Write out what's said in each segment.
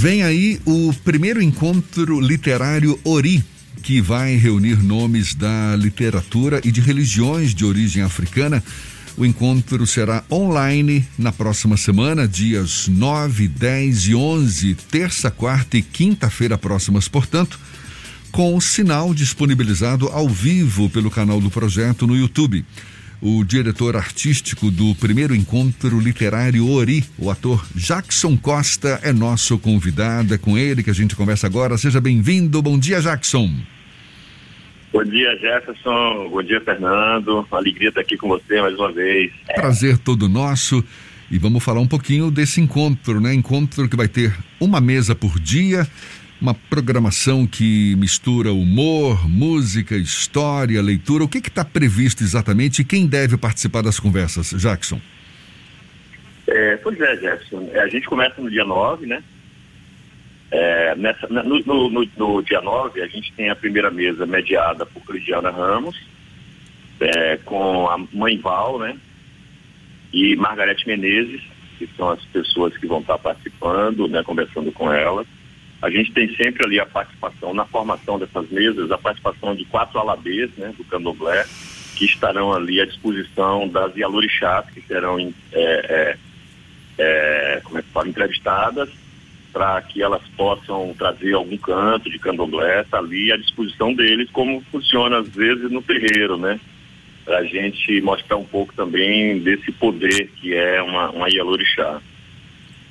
Vem aí o primeiro encontro literário Ori, que vai reunir nomes da literatura e de religiões de origem africana. O encontro será online na próxima semana, dias 9, 10 e 11, terça, quarta e quinta-feira próximas, portanto, com o sinal disponibilizado ao vivo pelo canal do projeto no YouTube. O diretor artístico do primeiro encontro literário Ori, o ator Jackson Costa, é nosso convidado. É com ele que a gente conversa agora. Seja bem-vindo. Bom dia, Jackson. Bom dia, Jefferson. Bom dia, Fernando. Uma alegria estar aqui com você mais uma vez. Prazer todo nosso. E vamos falar um pouquinho desse encontro, né? Encontro que vai ter uma mesa por dia uma programação que mistura humor, música, história, leitura. O que está previsto exatamente e quem deve participar das conversas, Jackson? É, pois é, Jackson. É, a gente começa no dia 9, né? É, nessa, no, no, no, no, dia 9, a gente tem a primeira mesa mediada por Cristiana Ramos, é, com a mãe Val, né? E Margarete Menezes, que são as pessoas que vão estar participando, né? Conversando com elas. A gente tem sempre ali a participação, na formação dessas mesas, a participação de quatro alabês né, do candomblé, que estarão ali à disposição das Yalorixás, que serão é, é, é, como é que fala, entrevistadas, para que elas possam trazer algum canto de candomblé, está ali à disposição deles, como funciona às vezes no terreiro, né? Para a gente mostrar um pouco também desse poder que é uma, uma.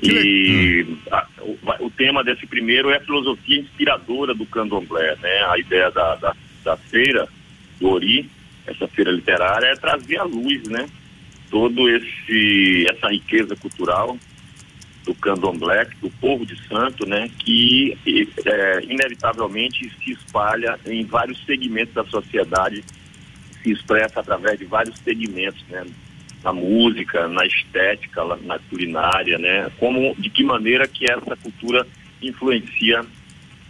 E a, o, o, tema desse primeiro é a filosofia inspiradora do candomblé, né? A ideia da, da, da feira, do Ori, essa feira literária, é trazer à luz, né? Todo esse, essa riqueza cultural do candomblé, do povo de santo, né? Que é, inevitavelmente se espalha em vários segmentos da sociedade, se expressa através de vários segmentos, né? Na música, na estética, na culinária, né? Como, de que maneira que essa cultura influencia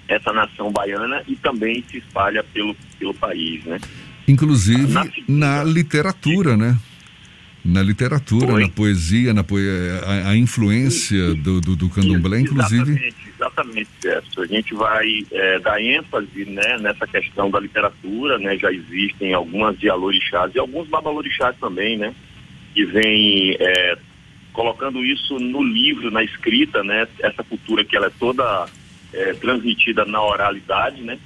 essa nação baiana e também se espalha pelo, pelo país, né? Inclusive na, na literatura, né? Na literatura, Foi. na poesia, na poe... a, a influência do, do, do candomblé, inclusive. Exatamente, exatamente. A gente vai é, dar ênfase né, nessa questão da literatura, né? Já existem algumas de alorixás e alguns babalorixás também, né? Que vem é, colocando isso no livro, na escrita, né? Essa cultura que ela é toda é, transmitida na oralidade, né?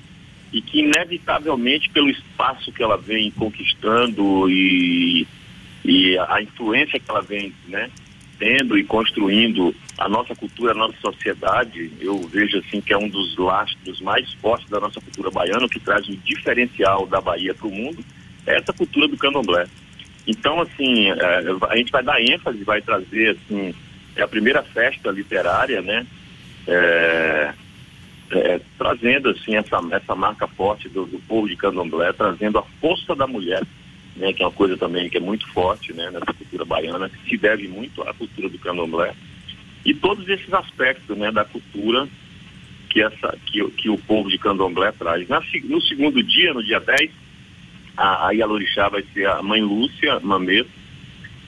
E que inevitavelmente pelo espaço que ela vem conquistando e, e a influência que ela vem, né? Tendo e construindo a nossa cultura, a nossa sociedade, eu vejo assim que é um dos lastros mais fortes da nossa cultura baiana, que traz o diferencial da Bahia para o mundo, é essa cultura do candomblé. Então, assim, é, a gente vai dar ênfase, vai trazer, assim, é a primeira festa literária, né? É, é, trazendo, assim, essa, essa marca forte do, do, povo de candomblé, trazendo a força da mulher, né? Que é uma coisa também que é muito forte, né? Nessa cultura baiana, que se deve muito à cultura do candomblé. E todos esses aspectos, né? Da cultura que, essa, que, que o povo de candomblé traz. Na, no segundo dia, no dia 10, a, a Yalorixá vai ser a mãe Lúcia Mameto.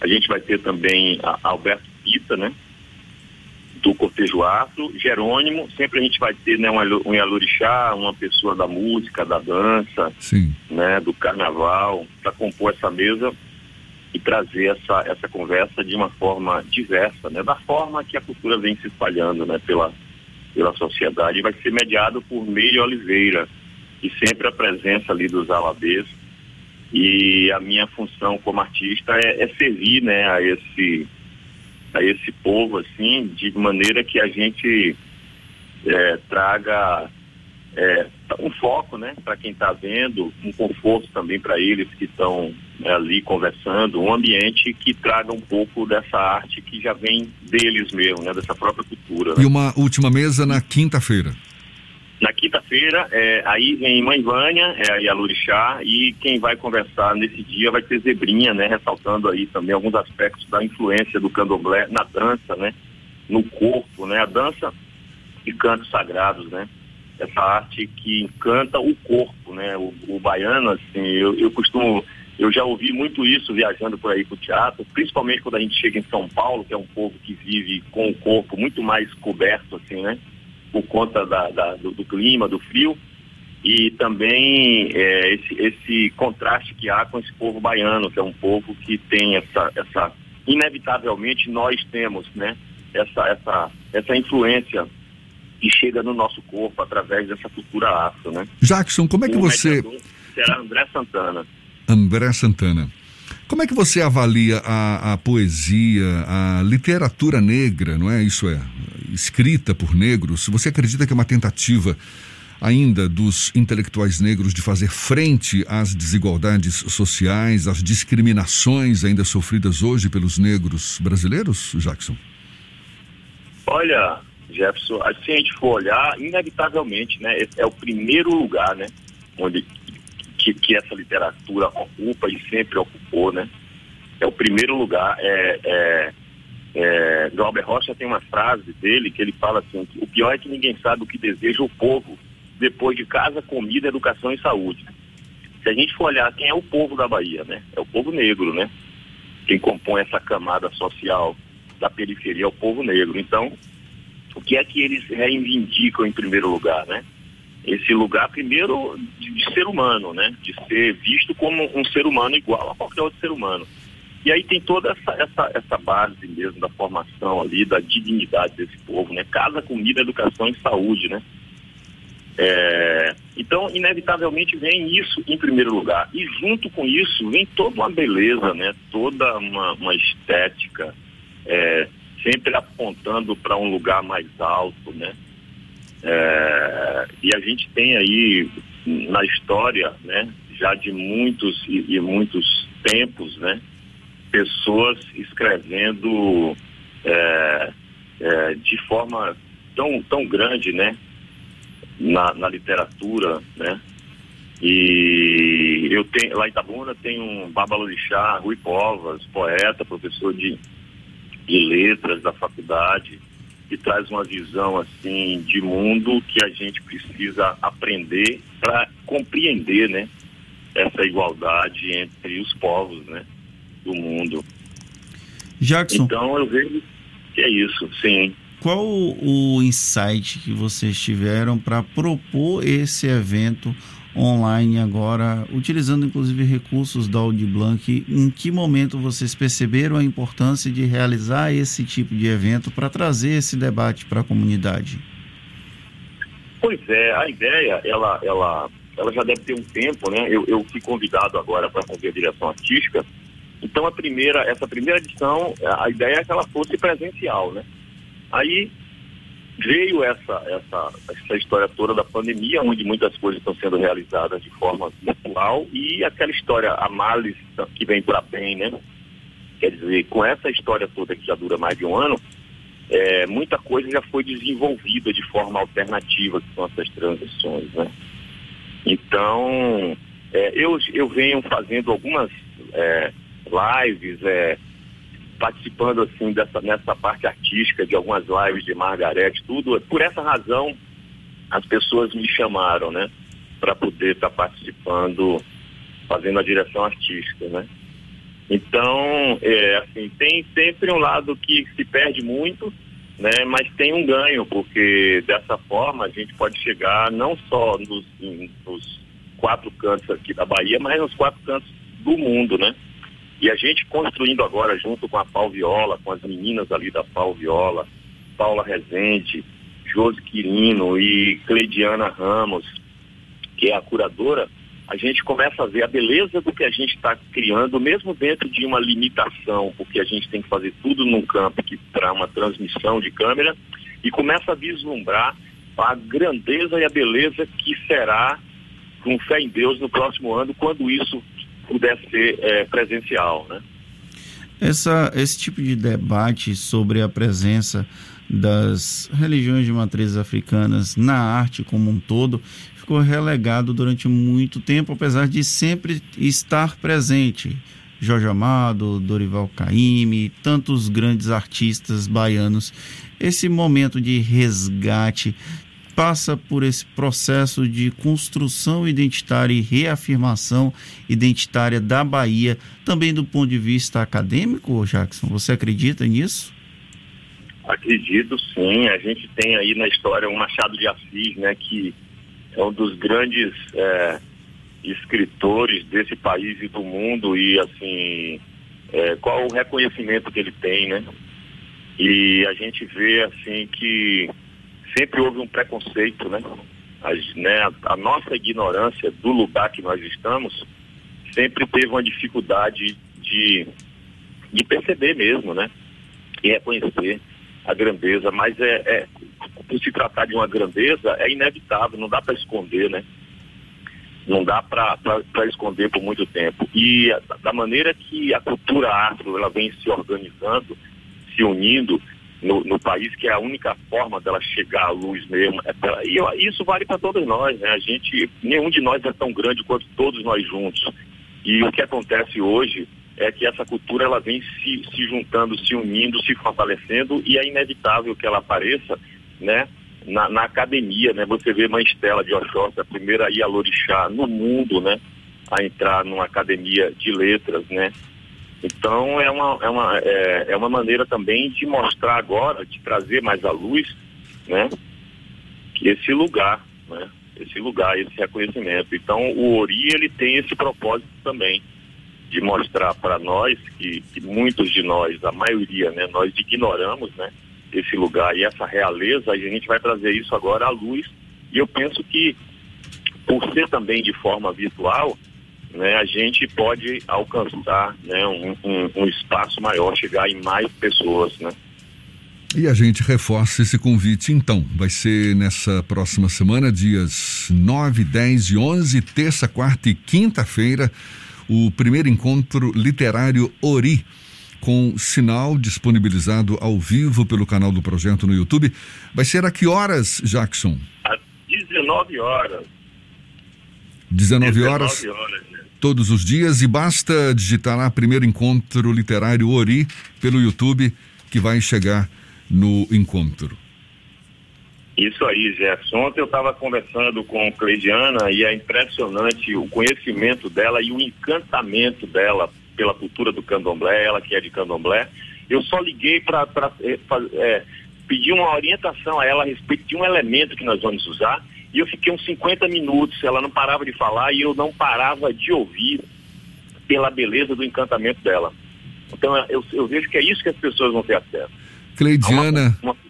A gente vai ter também a, a Alberto Pita, né? Do Cortejo Afro. Jerônimo, sempre a gente vai ter né, um, um Yalorixá, uma pessoa da música, da dança, Sim. né? Do carnaval, para compor essa mesa e trazer essa, essa conversa de uma forma diversa, né? Da forma que a cultura vem se espalhando, né? Pela, pela sociedade. Vai ser mediado por Meire Oliveira, e sempre a presença ali dos alabês e a minha função como artista é, é servir né, a, esse, a esse povo assim, de maneira que a gente é, traga é, um foco né, para quem está vendo, um conforto também para eles que estão né, ali conversando, um ambiente que traga um pouco dessa arte que já vem deles mesmo, né, dessa própria cultura. Né? E uma última mesa na quinta-feira. Na quinta-feira, é, aí vem Mãe Vânia, é a Yalurixá, e quem vai conversar nesse dia vai ser Zebrinha, né? Ressaltando aí também alguns aspectos da influência do candomblé na dança, né? No corpo, né? A dança e cantos sagrados, né? Essa arte que encanta o corpo, né? O, o baiano, assim, eu, eu costumo eu já ouvi muito isso viajando por aí para o teatro, principalmente quando a gente chega em São Paulo, que é um povo que vive com o corpo muito mais coberto, assim, né? Por conta da, da, do, do, clima, do frio, e também é, esse, esse contraste que há com esse povo baiano, que é um povo que tem essa, essa inevitavelmente nós temos, né, essa, essa, essa influência que chega no nosso corpo através dessa cultura afro, né? Jackson, como é que o você... Será André Santana. André Santana. Como é que você avalia a, a, poesia, a literatura negra, não é? Isso é, escrita por negros. Você acredita que é uma tentativa ainda dos intelectuais negros de fazer frente às desigualdades sociais, às discriminações ainda sofridas hoje pelos negros brasileiros, Jackson? Olha, Jefferson, se a gente for olhar, inevitavelmente, né, é o primeiro lugar, né, onde que, que essa literatura ocupa e sempre ocupou, né? É o primeiro lugar. É, é, é, Rocha tem uma frase dele que ele fala assim: o pior é que ninguém sabe o que deseja o povo depois de casa, comida, educação e saúde. Se a gente for olhar quem é o povo da Bahia, né? É o povo negro, né? Quem compõe essa camada social da periferia é o povo negro. Então, o que é que eles reivindicam em primeiro lugar, né? esse lugar, primeiro, de, de, ser humano, né? De ser visto como um ser humano igual a qualquer outro ser humano. E aí tem toda essa, essa, essa base mesmo da formação ali, da dignidade desse povo, né? Casa, comida, educação e saúde, né? É, então, inevitavelmente vem isso em primeiro lugar. E junto com isso vem toda uma beleza, né? Toda uma, uma estética, é, sempre apontando para um lugar mais alto, né? É, e a gente tem aí na história, né, já de muitos e, e muitos tempos, né, pessoas escrevendo é, é, de forma tão, tão grande, né, na, na literatura, né, e eu tenho, lá em Itabuna tem um Babalorixá, Rui Povas, poeta, professor de, de letras da faculdade, que traz uma visão assim de mundo que a gente precisa aprender para compreender, né, essa igualdade entre os povos, né, do mundo. Jackson. Então eu vejo que é isso, sim. Qual o insight que vocês tiveram para propor esse evento online agora, utilizando inclusive recursos da Audi Blanc. Em que momento vocês perceberam a importância de realizar esse tipo de evento para trazer esse debate para a comunidade? Pois é, a ideia, ela, ela, ela já deve ter um tempo, né? Eu, eu fui convidado agora para fazer a direção artística. Então, a primeira, essa primeira edição, a ideia é que ela fosse presencial, né? Aí veio essa, essa, essa história toda da pandemia, onde muitas coisas estão sendo realizadas de forma virtual e aquela história, a males que vem para bem, né? Quer dizer, com essa história toda que já dura mais de um ano, é, muita coisa já foi desenvolvida de forma alternativa, são essas transições, né? Então, é, eu, eu venho fazendo algumas é, lives, é, participando assim dessa nessa parte artística de algumas lives de Margarete, tudo. Por essa razão, as pessoas me chamaram, né, para poder estar tá participando, fazendo a direção artística, né. Então, é, assim, tem sempre um lado que se perde muito, né, mas tem um ganho, porque dessa forma a gente pode chegar não só nos, nos quatro cantos aqui da Bahia, mas nos quatro cantos do mundo, né? E a gente construindo agora, junto com a Pau Viola, com as meninas ali da Pau Viola, Paula Rezende, Josi Quirino e Cleidiana Ramos, que é a curadora, a gente começa a ver a beleza do que a gente está criando, mesmo dentro de uma limitação, porque a gente tem que fazer tudo num campo que para uma transmissão de câmera, e começa a vislumbrar a grandeza e a beleza que será, com fé em Deus, no próximo ano, quando isso puder ser é, presencial, né? Essa, esse tipo de debate sobre a presença das religiões de matrizes africanas na arte como um todo ficou relegado durante muito tempo, apesar de sempre estar presente. Jorge Amado, Dorival Caymmi, tantos grandes artistas baianos. Esse momento de resgate passa por esse processo de construção identitária e reafirmação identitária da Bahia, também do ponto de vista acadêmico, Jackson? Você acredita nisso? Acredito sim. A gente tem aí na história um Machado de Assis, né, que é um dos grandes é, escritores desse país e do mundo e assim é, qual o reconhecimento que ele tem, né? E a gente vê assim que sempre houve um preconceito, né? A, né, a, nossa ignorância do lugar que nós estamos sempre teve uma dificuldade de, de perceber mesmo, né? E reconhecer a grandeza, mas é, é por se tratar de uma grandeza, é inevitável, não dá para esconder, né? Não dá para esconder por muito tempo. E da maneira que a cultura afro ela vem se organizando, se unindo no, no país, que é a única forma dela chegar à luz mesmo. É pra, e isso vale para todos nós, né? A gente, nenhum de nós é tão grande quanto todos nós juntos. E o que acontece hoje é que essa cultura ela vem se, se juntando, se unindo, se fortalecendo e é inevitável que ela apareça, né? Na, na academia, né? Você vê Mãe Estela de Oxóssi, a primeira Ialorixá no mundo, né? A entrar numa academia de letras, né? Então é uma, é uma, é, é uma maneira também de mostrar agora, de trazer mais à luz, né? Que esse lugar, né? Esse lugar, esse reconhecimento. Então o Ori, ele tem esse propósito também de mostrar para nós que, que, muitos de nós, a maioria, né, nós ignoramos, né, esse lugar e essa realeza, a gente vai trazer isso agora à luz. E eu penso que, por ser também de forma virtual, né, a gente pode alcançar né, um, um, um espaço maior, chegar em mais pessoas, né. E a gente reforça esse convite, então. Vai ser nessa próxima semana, dias 9, 10 e 11, terça, quarta e quinta-feira o primeiro encontro literário Ori, com sinal disponibilizado ao vivo pelo canal do projeto no YouTube. Vai ser a que horas, Jackson? Às 19 horas. 19, 19 horas. Todos os dias e basta digitar lá primeiro encontro literário Ori pelo YouTube que vai chegar no encontro. Isso aí, Jefferson. Ontem eu estava conversando com Cleidiana e é impressionante o conhecimento dela e o encantamento dela pela cultura do candomblé, ela que é de candomblé. Eu só liguei para é, é, pedir uma orientação a ela a respeito de um elemento que nós vamos usar e eu fiquei uns 50 minutos, ela não parava de falar e eu não parava de ouvir pela beleza do encantamento dela. Então eu, eu vejo que é isso que as pessoas vão ter acesso. Cleidiana. Uma, uma cultura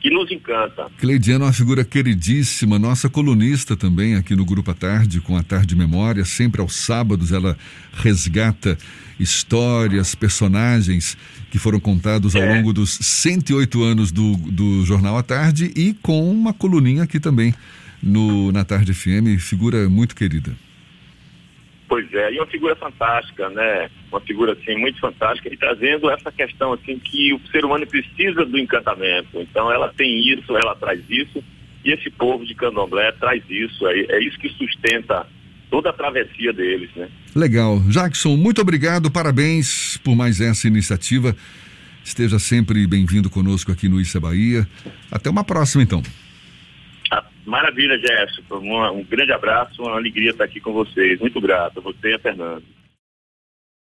que nos encanta. Cleidiana é uma figura queridíssima, nossa colunista também aqui no Grupo à Tarde, com a Tarde Memória. Sempre aos sábados ela resgata histórias, personagens que foram contados ao é. longo dos 108 anos do, do Jornal à Tarde e com uma coluninha aqui também no, na Tarde FM, figura muito querida. Pois é, e uma figura fantástica, né? Uma figura assim muito fantástica e trazendo essa questão assim que o ser humano precisa do encantamento. Então ela tem isso, ela traz isso e esse povo de Candomblé traz isso. É, é isso que sustenta toda a travessia deles, né? Legal, Jackson, muito obrigado, parabéns por mais essa iniciativa. Esteja sempre bem-vindo conosco aqui no Issa Bahia. Até uma próxima, então. Maravilha, Jefferson. Um, um grande abraço, uma alegria estar aqui com vocês. Muito grato. Você e a Fernanda.